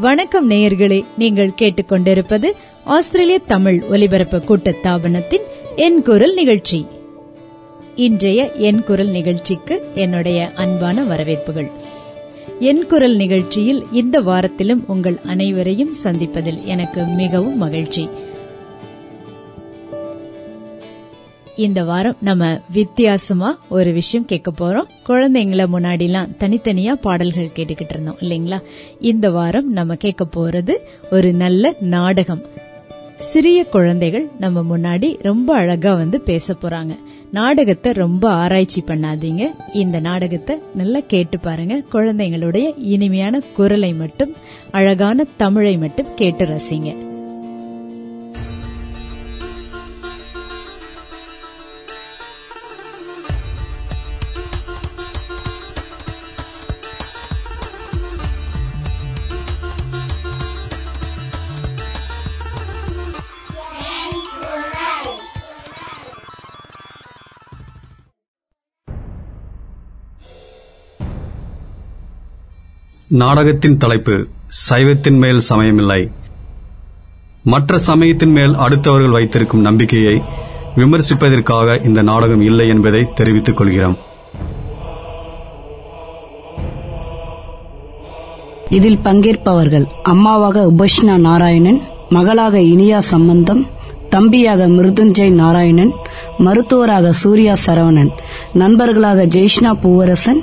வணக்கம் நேயர்களே. நீங்கள் கேட்டுக்கொண்டிருப்பது ஆஸ்திரேலிய தமிழ் ஒலிபரப்பு கூட்டத்தாபனத்தின் என் குரல் நிகழ்ச்சி. இன்றைய என் குரல் நிகழ்ச்சிக்கு என்னுடைய அன்பான வரவேற்புகள். என் குரல் நிகழ்ச்சியில் இந்த வாரத்திலும் உங்கள் அனைவரையும் சந்திப்பதில் எனக்கு மிகவும் மகிழ்ச்சி. இந்த வாரம் நம்ம வித்தியாசமா ஒரு விஷயம் கேட்க போறோம். குழந்தைங்கள முன்னாடிலாம் தனித்தனியா பாடல்கள் கேட்டுக்கிட்டு இருந்தோம் இல்லைங்களா? இந்த வாரம் நம்ம கேட்க போறது ஒரு நல்ல நாடகம். சிறிய குழந்தைகள் நம்ம முன்னாடி ரொம்ப அழகா வந்து பேச போறாங்க. நாடகத்தை ரொம்ப ஆராய்ச்சி பண்ணாதீங்க. இந்த நாடகத்தை நல்லா கேட்டு பாருங்க. குழந்தைங்களுடைய இனிமையான குரலை மட்டும் அழகான தமிழை மட்டும் கேட்டு ரசிங்க. நாடகத்தின் தலைப்பு சைவத்தின் மேல் சமயமில்லை. மற்ற சமயத்தின் மேல் அடுத்தவர்கள் வைத்திருக்கும் நம்பிக்கையை விமர்சிப்பதற்காக இந்த நாடகம் இல்லை என்பதை தெரிவித்துக் கொள்கிறோம். இதில் பங்கேற்பவர்கள் அம்மாவாக உபஷ்ணா நாராயணன் மகளாக இனியா சம்பந்தம் தம்பியாக மிருதுஞ்சய் நாராயணன் மருத்துவராக சூர்யா சரவணன் நண்பர்களாக ஜெய்ஷ்னா பூவரசன்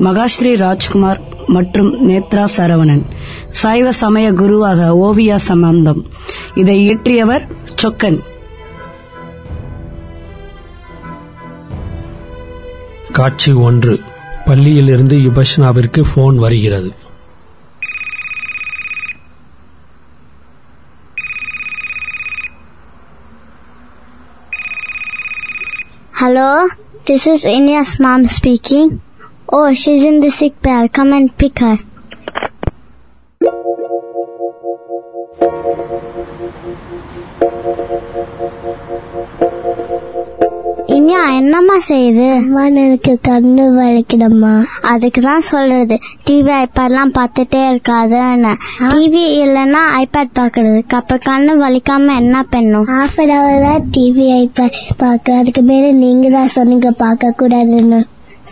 மகாஸ்ரீ ராஜ்குமார் மற்றும் நேத்ரா சரவணன். சைவ சமய குருவாக ஓவியா சம்பந்தம். இதை இயற்றியவர் சொக்கன். காட்சி ஒன்று. பள்ளியிலிருந்து யுபஷ்னாவிற்கு போன் வருகிறது. Hello, this is Inya's mom speaking. Oh, she's in the sick. I'll come and pick her. Iniya என்னம்மா செய்யுது எனக்கு கண்ணு வலிக்குதம்மா. அதுக்கு தான் சொல்றது. டிவி ஐபேட்லாம் பார்த்துட்டே இருக்காதுன்னு டிவி இல்லைன்னா ஐபேட் பாக்குறதுக்கு அப்ப கண்ணு வலிக்காம என்ன பண்ணும்? ஹாஃப் அன் அவர் தான் டிவி ஐபேட் பார்க்க. அதுக்கு மேல நீங்க தான் சொன்னீங்க பார்க்க கூடாதுன்னு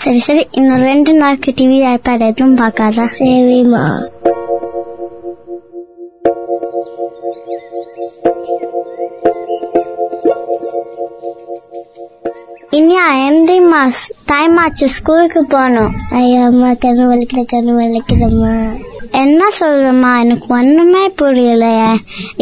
சரி சரி. இன்னும் ரெண்டு நாளுக்கு டிவி ஐபேட் எதுவும் பார்க்காத? சரிம்மா இனியா எந்திரிம்மா டைம் ஆச்சு. ஸ்கூலுக்கு போகணும். ஐயோ அம்மா கண்ணு வலிக்குது கண்ணு வலிக்குதம்மா. என்ன சொல்றமா எனக்கு ஒண்ணுமே புரியலையே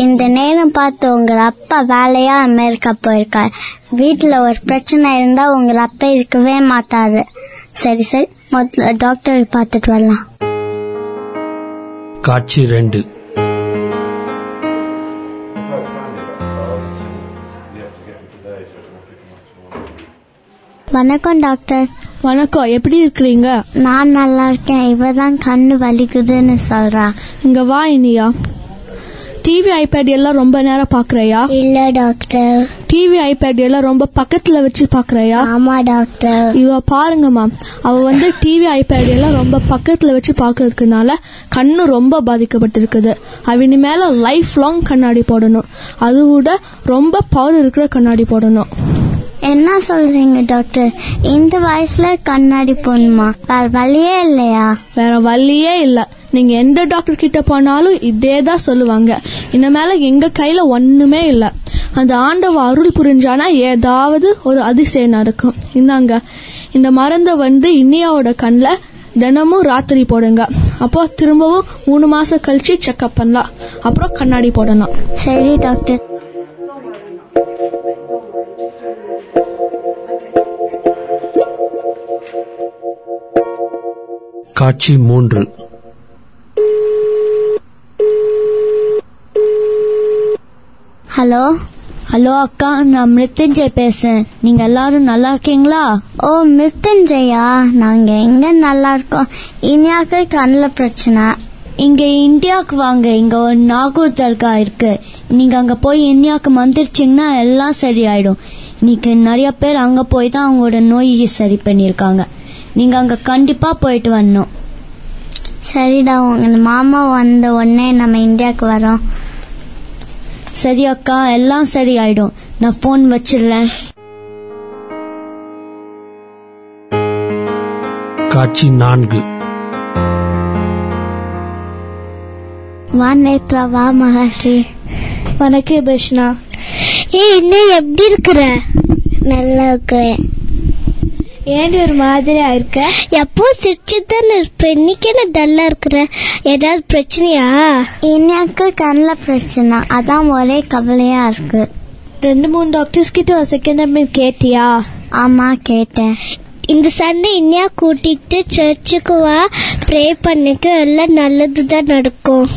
இந்த நேரம் பார்த்து உங்க அப்பா வேலையா அமெரிக்கா போயிருக்காரு. வீட்டுல ஒரு பிரச்சனை இருந்தா உங்க அப்பா இருக்கவே மாட்டாரு. சரி சரி. முதல்ல டாக்டர் பார்த்துட்டு வரலாம். காட்சி ரெண்டு. வணக்கம் டாக்டர் வணக்கம். எப்படி இருக்கிறீங்க? நான் நல்லா இருக்கேன். இவதான் கண்ணு வலிக்குதுன்னு சொல்றா. இங்க வா இனியா. டிவி ஐபேட் எல்லாம் ரொம்ப நேரம் பாக்குறையா? இல்ல டாக்டர் டிவி ஐபேட் எல்லாம் ரொம்ப பக்கத்துல வச்சு பாக்குறையா? ஆமா டாக்டர். இவ பாருங்கம்மா அவ வந்து டிவி ஐபேட் எல்லாம் ரொம்ப பக்கத்துல வச்சு பாக்குறதுக்குனால கண்ணு ரொம்ப பாதிக்கப்பட்டிருக்குது. அவனி மேல லைஃப் லாங் கண்ணாடி போடணும். அது கூட ரொம்ப பவர் இருக்கிற கண்ணாடி போடணும். என்ன சொல்றீங்க டாக்டர்? இந்த வயசுல கண்ணாடி போடணுமா? வேற வழியே இல்லையா? வேற வழியே இல்ல. நீங்க எந்த டாக்டர் கிட்ட போனாலும் இதே தான் சொல்லுவாங்க. இனிமேல எங்க கையில ஒண்ணுமே இல்ல. அந்த ஆண்டவ அருள் புரிஞ்சானா ஏதாவது ஒரு அதிசயம் நடக்கும். இந்தாங்க இந்த மருந்தை வந்து இன்னியாவோட கண்ணில் தினமும் ராத்திரி போடுங்க. அப்போ திரும்பவும் மூணு மாசம் கழிச்சு செக்அப் பண்ணலாம். அப்புறம் கண்ணாடி போடலாம். சரி டாக்டர். காட்சி மூன்று. ஹலோ? ஹலோ அக்கா நான் மிருத்யுஞ்சய் பேசுறேன். நீங்க எல்லாரும் நல்லா இருக்கீங்களா? ஓ மிருத்யுஞ்சயா நாங்க எங்க நல்லா இருக்கோம்? இனியாக்கு கண்ணில் பிரச்சனை. இங்க இந்தியாவுக்கு வாங்க. இங்க ஒரு நாகூர் தர்கா இருக்கு. நீங்க அங்க போய் இந்தியாவுக்கு வந்துருச்சீங்கன்னா எல்லாம் சரியாயிடும். இன்னைக்கு நிறைய பேர் அங்க போய் தான் அவங்களோட நோயை சரி பண்ணிருக்காங்க நீங்க அங்க கண்டிப்பா போயிட்டு வரணும். சரிடா உங்க மாமா வந்த உடனே நம்ம இந்தியாவுக்கு வரோம். சரி அக்கா எல்லாம் சரியாயிடும். நான் ஃபோன் வச்சிடுறேன். காட்சி நான்கு. வா நேத்ரா வா மகாஸ்ரீ வணக்கம் பேஷ்னா ஏய் இன்னும் எப்படி இருக்கிற? நல்லா இருக்கிறேன். ஏண்டி ஒரு மாதிரியா இருக்க எப்போ சிரிச்சுதான் இருப்பேன் இன்னைக்கு என்ன டல்லா இருக்கிற? ஏதாவது பிரச்சனையா? இன்னைக்கு கண்ணில் பிரச்சனை. அதான் ஒரே கவலையா இருக்கு. ரெண்டு மூணு டாக்டர்ஸ் கிட்ட ஒரு செகண்ட் டைம் கேட்டியா? ஆமா கேட்டேன். இந்த சண்டே இன்னியா கூட்டிட்டு சர்ச்சுக்கு வா. ப்ரே பண்ணிக்க. எல்லாம் நல்லதுதான் நடக்கும்.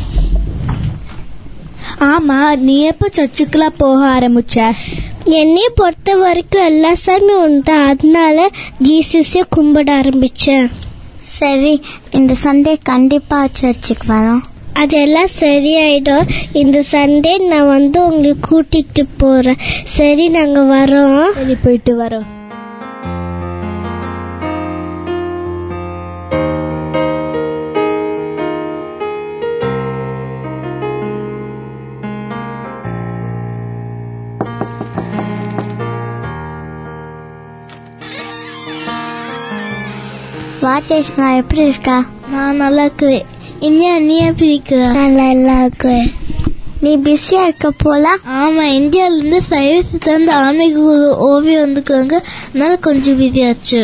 ஆமா நீ எப்ப சர்ச்சுக்குலாம் போக ஆரம்பிச்ச? என்னைய பொறுத்த வரைக்கும் எல்லா சாமியும் உண்டு அதனால ஜீசஸே கும்பிட ஆரம்பிச்சேன். சரி இந்த சண்டே கண்டிப்பா சர்ச்சுக்கு வரோம். அதெல்லாம் சரியாயிடும். இந்த சண்டே நான் வந்து உங்களை கூட்டிட்டு போறேன். சரி நாங்க வரோம். சரி போயிட்டு வரோம். வா சேஷ்னா எப்படி இருக்கா நான் நல்லா இருக்கிறேன் இனியா நீ எப்படி இருக்கிற நான் நல்லா இருக்கேன் நீ பிஸியா இருக்க போல ஆமா இந்தியால இருந்து சைவ சித்தாந்த ஆன்மீக ஓவியம் வந்துருக்காங்க அதனால கொஞ்சம் பிஸியாச்சு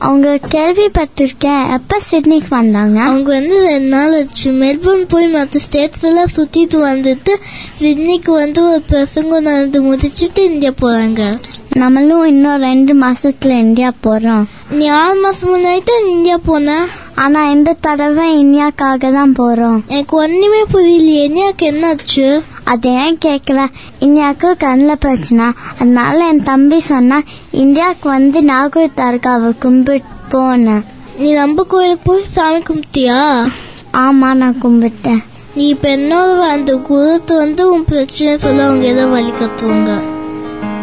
அவங்க கேள்விப்பட்டிருக்கேன் எப்ப சிட்னிக்கு வந்தாங்க அவங்க வந்து ரெண்டு நாள் ஆச்சு மெல்போர்ன் போய் மற்ற ஸ்டேட்ஸ் எல்லாம் சுத்திட்டு வந்துட்டு சிட்னிக்கு வந்து ஒரு பிரசங்கம் நடந்து முடிச்சிட்டு இந்தியா போறாங்க நம்மளும் இன்னும் ரெண்டு மாசத்துல இந்தியா போறோம். நீ ஆறு மாசம் முன்னாடி தான் இந்தியா போன? ஆனா இந்த தடவை இந்தியாக்காக தான் போறோம். எனக்கு ஒண்ணுமே புரியலையே. எனக்கு என்னாச்சு? அது ஏன் கேக்குற இந்தியாவுக்கு கண்ணில் பிரச்சனை. அதனால என் தம்பி சொன்னா இந்தியாவுக்கு வந்து நாகூர் தர்காவை கும்பிட்டு போனேன். நீ நம்ம கோயிலுக்கு போய் சாமி கும்பிட்டியா? ஆமா நான் கும்பிட்டேன். நீ இப்ப என்னோட அந்த குருத்து வந்து உன் பிரச்சனை சொல்ல அவங்க ஏதோ வழி கத்துவாங்க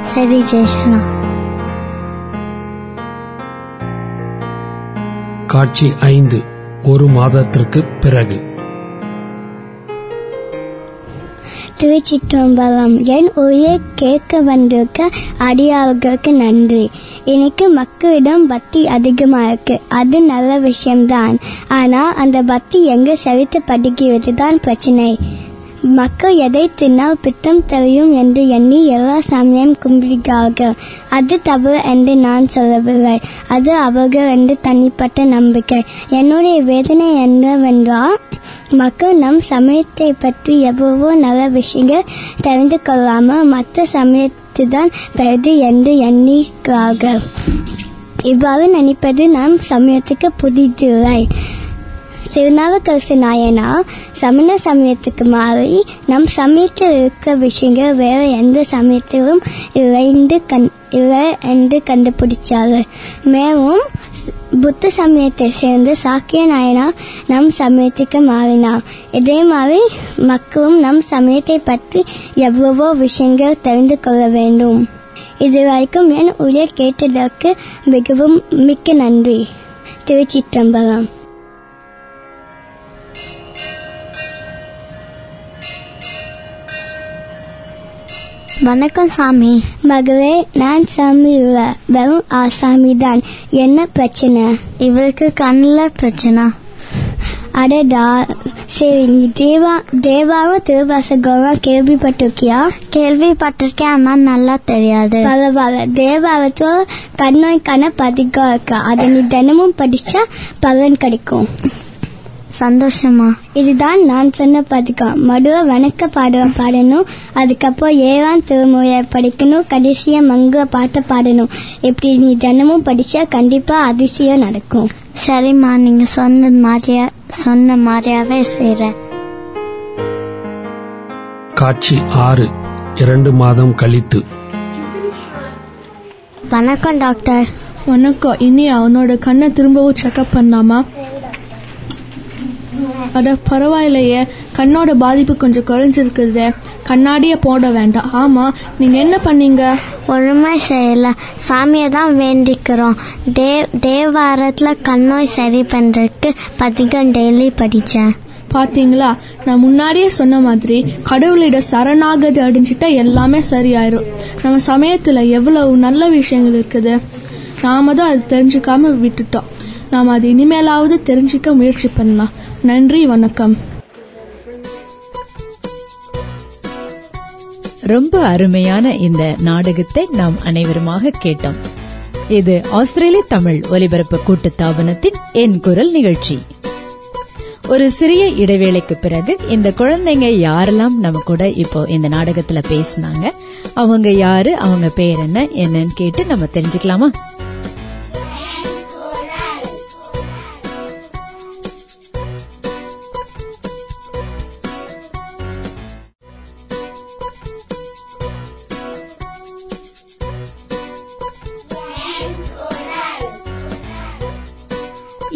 சரி காட்சி ஐந்து ஒரு மாதத்திற்கு பிறகு. திருச்சிற்றம்பலம் என் உயிரை கேட்க வந்திருக்க அடியார்களுக்கு நன்றி. எனக்கு மக்களிடம் பக்தி அதிகமா இருக்கு. அது நல்ல விஷயம்தான். ஆனா அந்த பக்தி எங்க செலுத்த படிக்கிறது தான் பிரச்சனை. மக்கள் எதை தின்னால் பித்தம் தெரியும் என்று எண்ணி எல்லா சமயம் கும்பிடுகிறார்கள். அது தவறு என்று நான் சொல்லவில்லை. அது அவர்கள் என்று தனிப்பட்ட நம்பிக்கை. என்னுடைய வேதனை என்னவென்றால் மக்கள் நம் சமயத்தை பற்றி எவ்வளவோ நல்ல விஷயங்கள் தெரிந்து கொள்ளாமல் மற்ற சமயத்துதான் பெரிது என்று எண்ணிக்கிறார்கள் இவ்வாறு நினைப்பது நம் சமயத்துக்கு புதிதில்லை. திருநாவுக்கரசு நாயனா சமண சமயத்துக்கு மாறி நம் சமயத்தில் இருக்க விஷயங்கள் வேற எந்த சமயத்திலும் இறைந்து கண் இல்லை என்று கண்டுபிடிச்சாரு மேலும் புத்த சமயத்தை சேர்ந்த சாக்கிய நாயனா நம் சமயத்துக்கு மாறினார். இதே மாதிரி மக்களும் நம் சமயத்தை பற்றி எவ்வளவோ விஷயங்கள் தெரிந்து கொள்ள வேண்டும். இதுவரைக்கும் என் உயிர் கேட்டதற்கு மிகவும் மிக்க நன்றி. திருச்சிற்றம்பலம். வணக்கம் சாமி. மகளே நான் சாமி இல்ல. வெறும் ஆசாமி தான். என்ன பிரச்சனை? இவருக்கு கண்ணில் பிரச்சனை. அடடா. சரி நீ தேவா தேவாவும் திருவாசகம் கேள்விப்பட்டிருக்கியா? கேள்விப்பட்டிருக்கேன் ஆனா நல்லா தெரியாது. பரவாயில்ல தேவாவத்தோ கண்ணோய்க்கான பதிகம் இருக்கு? அதை நீ தினமும் படிச்சா பலன் கிடைக்கும். சந்தோஷமா? இதுதான் நான் சொன்ன பதிகம் மடுவ வணக்க பாடுவ பாடணும். அதுக்கப்புறம் ஏழாம் திருமுறையை படிக்கணும். கடைசியா மங்கள பாட்டை பாடணும். இப்படி நீ தினமும் படிச்சா கண்டிப்பா அதிசயம் நடக்கும். சரிம்மா நீங்க சொன்ன மாதிரியா சொன்ன மாதிரியாவே செய்யறேன் காட்சி ஆறு. இரண்டு மாதம் கழித்து. வணக்கம் டாக்டர். வணக்கம். இனி அவனோட கண்ணை திரும்பவும் செக்அப் பண்ணலாமா? அட பரவாயில்லையே. கண்ணோட பாதிப்பு கொஞ்சம் குறைஞ்சிருக்குதே. கண்ணாடியே போட வேண்டாம். ஆமா நீங்க என்ன பண்ணீங்க? ஒழுமை செய்யல. சாமியை தான் வேண்டிக்கிறோம். தே தேவாரத்துல கண்ணோய் சரி பண்றதுக்கு பதிகம் டெய்லி படிச்சேன். பாத்தீங்களா? நான் முன்னாடியே சொன்ன மாதிரி கடவுளிட சரணாகதி அடைஞ்சிட்டா எல்லாமே சரியாயிரும். நம்ம சமயத்துல எவ்வளவு நல்ல விஷயங்கள் இருக்குது. நாம தான் அது தெரிஞ்சுக்காம விட்டுட்டோம். நாம அது இனிமேலாவது தெரிஞ்சுக்க முயற்சி பண்ணலாம். நன்றி வணக்கம். ரொம்ப அருமையான இந்த நாடகத்தை நாம் அனைவருமாக கேட்டோம். இது ஆஸ்திரேலிய தமிழ் ஒலிபரப்பு கூட்டுத்தாபனத்தின் என் குரல் நிகழ்ச்சி. ஒரு சிறிய இடைவேளைக்கு பிறகு இந்த குழந்தைங்க யாரெல்லாம் நம்ம கூட இப்போ இந்த நாடகத்துல பேசினாங்க அவங்க யாரு அவங்க பேர் என்ன என்னன்னு கேட்டு நம்ம தெரிஞ்சுக்கலாமா?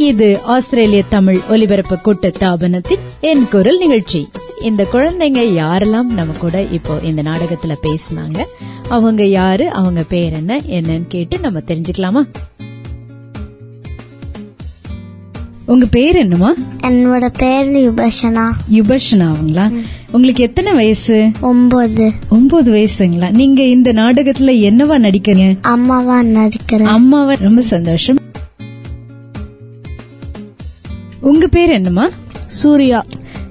இது ஆஸ்திரேலிய தமிழ் ஒலிபரப்பு கூட்டு தாபனத்தின் என் குரல் நிகழ்ச்சி. இந்த குழந்தைங்க யாரெல்லாம் நம்ம கூட இப்போ இந்த நாடகத்துல பேசினாங்க? அவங்க யாரு? அவங்க பேர் என்ன? என்னன்னு கேட்டு நம்ம தெரிஞ்சுக்கலாமா? உங்க பேர் என்னமா என்னோட பேர் யுபஷனா. யுபர்ஷனா அவங்களா? உங்களுக்கு எத்தனை வயசு? ஒன்பது ஒன்பது வயசுங்களா? நீங்க இந்த நாடகத்துல என்னவா நடிக்கிறீங்க? அம்மாவா நடிக்கிறேன். அம்மாவா? ரொம்ப சந்தோஷம். உங்க பேர் என்னமா சூர்யா.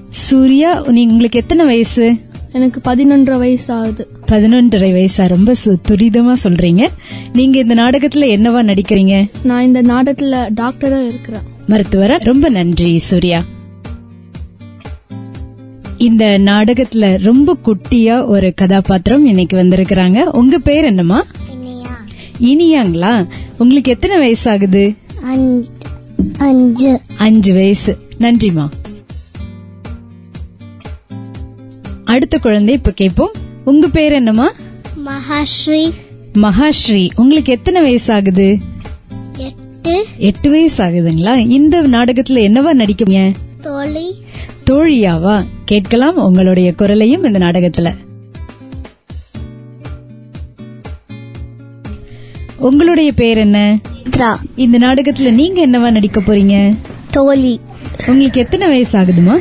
சூர்யா நீங்க உங்களுக்கு எத்தனை வயசு? எனக்கு பதினொன்றரை வயசு ஆகுது பதினொன்றரை வயசா? ரொம்ப சு- துரிதமா சொல்றீங்க. நீங்க இந்த நாடகத்துல என்னவா நடிக்கிறீங்க? நான் இந்த நாடகத்துல டாக்டரா இருக்கிறேன். மருத்துவரா? ரொம்ப நன்றி சூர்யா. இந்த நாடகத்துல ரொம்ப குட்டியா ஒரு கதாபாத்திரம் இன்னைக்கு வந்திருக்கிறாங்க. உங்க பேர் என்னமா இனியாங்களா? உங்களுக்கு எத்தனை வயசு ஆகுது அஞ்சு. அஞ்சு வயசு. நன்றிமா அடுத்த குழந்தை இப்ப கேட்போம். உங்க பேர் என்னமா மகாஸ்ரீ. மகாஸ்ரீ. உங்களுக்கு எத்தனை வயசு ஆகுது எட்டு வயசு ஆகுதுங்களா இந்த நாடகத்துல என்னவா நடிக்கீங்க தோழி. தோழியாவா? கேட்கலாம் உங்களுடைய குரலையும் இந்த நாடகத்துல. உங்களுடைய பேர் என்ன? திரா இந்த நாடகத்துல நீங்க என்னவா நடிக்க போறீங்க? தோழி. உங்களுக்கு எத்தனை வயசு ஆகுதுமா?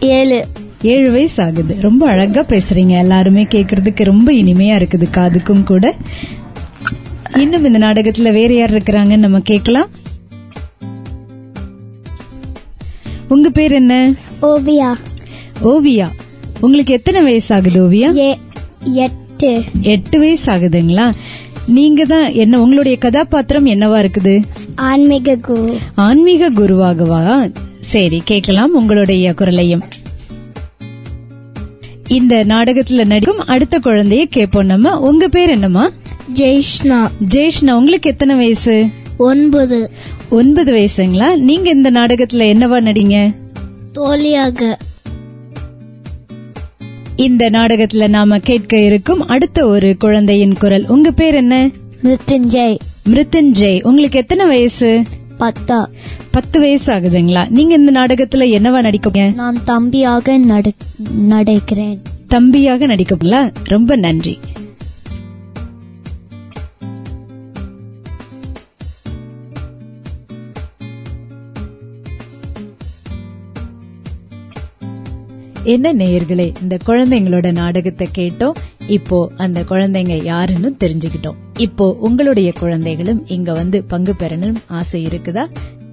ஏழு. ஏழு வயசு ஆகுது. ரொம்ப அழகா பேசுறீங்க. எல்லாருமே கேக்குறதுக்கு ரொம்ப இனிமையா இருக்குது காதுக்கும் கூட. இன்னும் இந்த நாடகத்துல வேற யார் இருக்கிறாங்கன்னு நம்ம கேட்கலாம். உங்க பேர் என்ன? ஓவியா. ஓவியா. உங்களுக்கு எத்தனை வயசு ஆகுது ஓவியா? எட்டு. எட்டு வயசு ஆகுதுங்களா? நீங்க தான் என்ன உங்களுடைய கதாபாத்திரம் என்னவா இருக்குது? ஆன்மீக குரு ஆன்மீக குருவாகவா? சரி கேட்கலாம் உங்களுடைய குரலையும். இந்த நாடகத்துல நடிக்கும் அடுத்த குழந்தைய கேட்போம் நம்ம. உங்க பேர் என்னமா ஜெய்ஷ்னா ஜெய்ஷ்னா உங்களுக்கு எத்தனை வயசு? ஒன்பது. ஒன்பது வயசுங்களா? நீங்க இந்த நாடகத்துல என்னவா நடிங்க? தோழியாக. இந்த நாடகத்துல நாம கேட்க இருக்கும் அடுத்த ஒரு குழந்தையின் குரல். உங்க பேர் என்ன? மிருத்யுஞ்சய். மிருத்யுஞ்சய் உங்களுக்கு எத்தனை வயசு? பத்தா. பத்து வயசு ஆகுதுங்களா நீங்க இந்த நாடகத்துல என்னவா நடிக்கீங்க நான் தம்பியாக நட- நடிக்கிறேன். தம்பியாக நடிக்கீங்களா ரொம்ப நன்றி. என்ன நேயர்களே இந்த குழந்தைங்களோட நாடகத்தை கேட்டோம். இப்போ அந்த குழந்தைங்க யாருன்னு தெரிஞ்சுக்கிட்டோம். இப்போ உங்களுடைய குழந்தைகளும் இங்க வந்து பங்கு பெறணும் ஆசை இருக்குதா?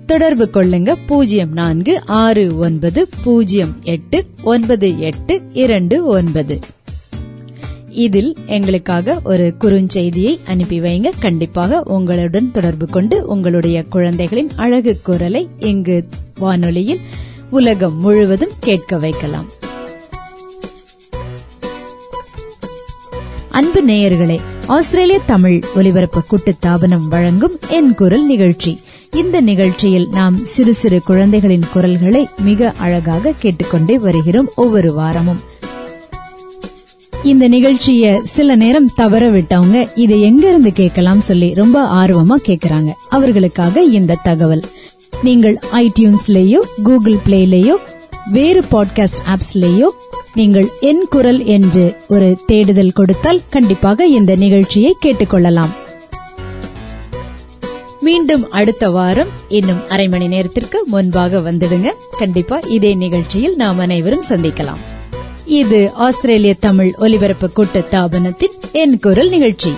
தொடர்பு கொள்ளுங்க. பூஜ்ஜியம் நான்கு ஆறு ஒன்பது பூஜ்ஜியம் எட்டு ஒன்பது எட்டு இரண்டு ஒன்பது. இதில் எங்களுக்காக ஒரு குறுஞ்செய்தியை அனுப்பி வைங்க. கண்டிப்பாக உங்களுடன் தொடர்பு கொண்டு உங்களுடைய குழந்தைகளின் அழகு குரலை இங்கு வானொலியில் உலகம் முழுவதும் கேட்க வைக்கலாம். அன்பு நேயர்களே ஆஸ்திரேலிய தமிழ் ஒலிபரப்பு கூட்டுத்தாபனம் வழங்கும் என் குரல் நிகழ்ச்சி. இந்த நிகழ்ச்சியில் நாம் சிறு சிறு குழந்தைகளின் குரல்களை மிக அழகாக கேட்டுக்கொண்டே வருகிறோம் ஒவ்வொரு வாரமும். இந்த நிகழ்ச்சிய சில நேரம் தவற விட்டவங்க இதை எங்க இருந்து கேட்கலாம் சொல்லி ரொம்ப ஆர்வமா கேக்குறாங்க. அவர்களுக்காக இந்த தகவல். நீங்கள் ஐடியூன்ஸ்லேயோ கூகுள் பிளேலேயோ வேறு பாட்காஸ்ட் ஆப்ஸ்லேயோ நீங்கள் என் குரல் என்று ஒரு தேடுதல் கொடுத்தால் கண்டிப்பாக இந்த நிகழ்ச்சியை கேட்டுக்கொள்ளலாம். மீண்டும் அடுத்த வாரம் இன்னும் அரை மணி நேரத்திற்கு முன்பாக வந்துடுங்க. கண்டிப்பா இதே நிகழ்ச்சியில் நாம் அனைவரும் சந்திக்கலாம். இது ஆஸ்திரேலிய தமிழ் ஒலிபரப்பு கூட்ட தாபனத்தின் என் குரல் நிகழ்ச்சி.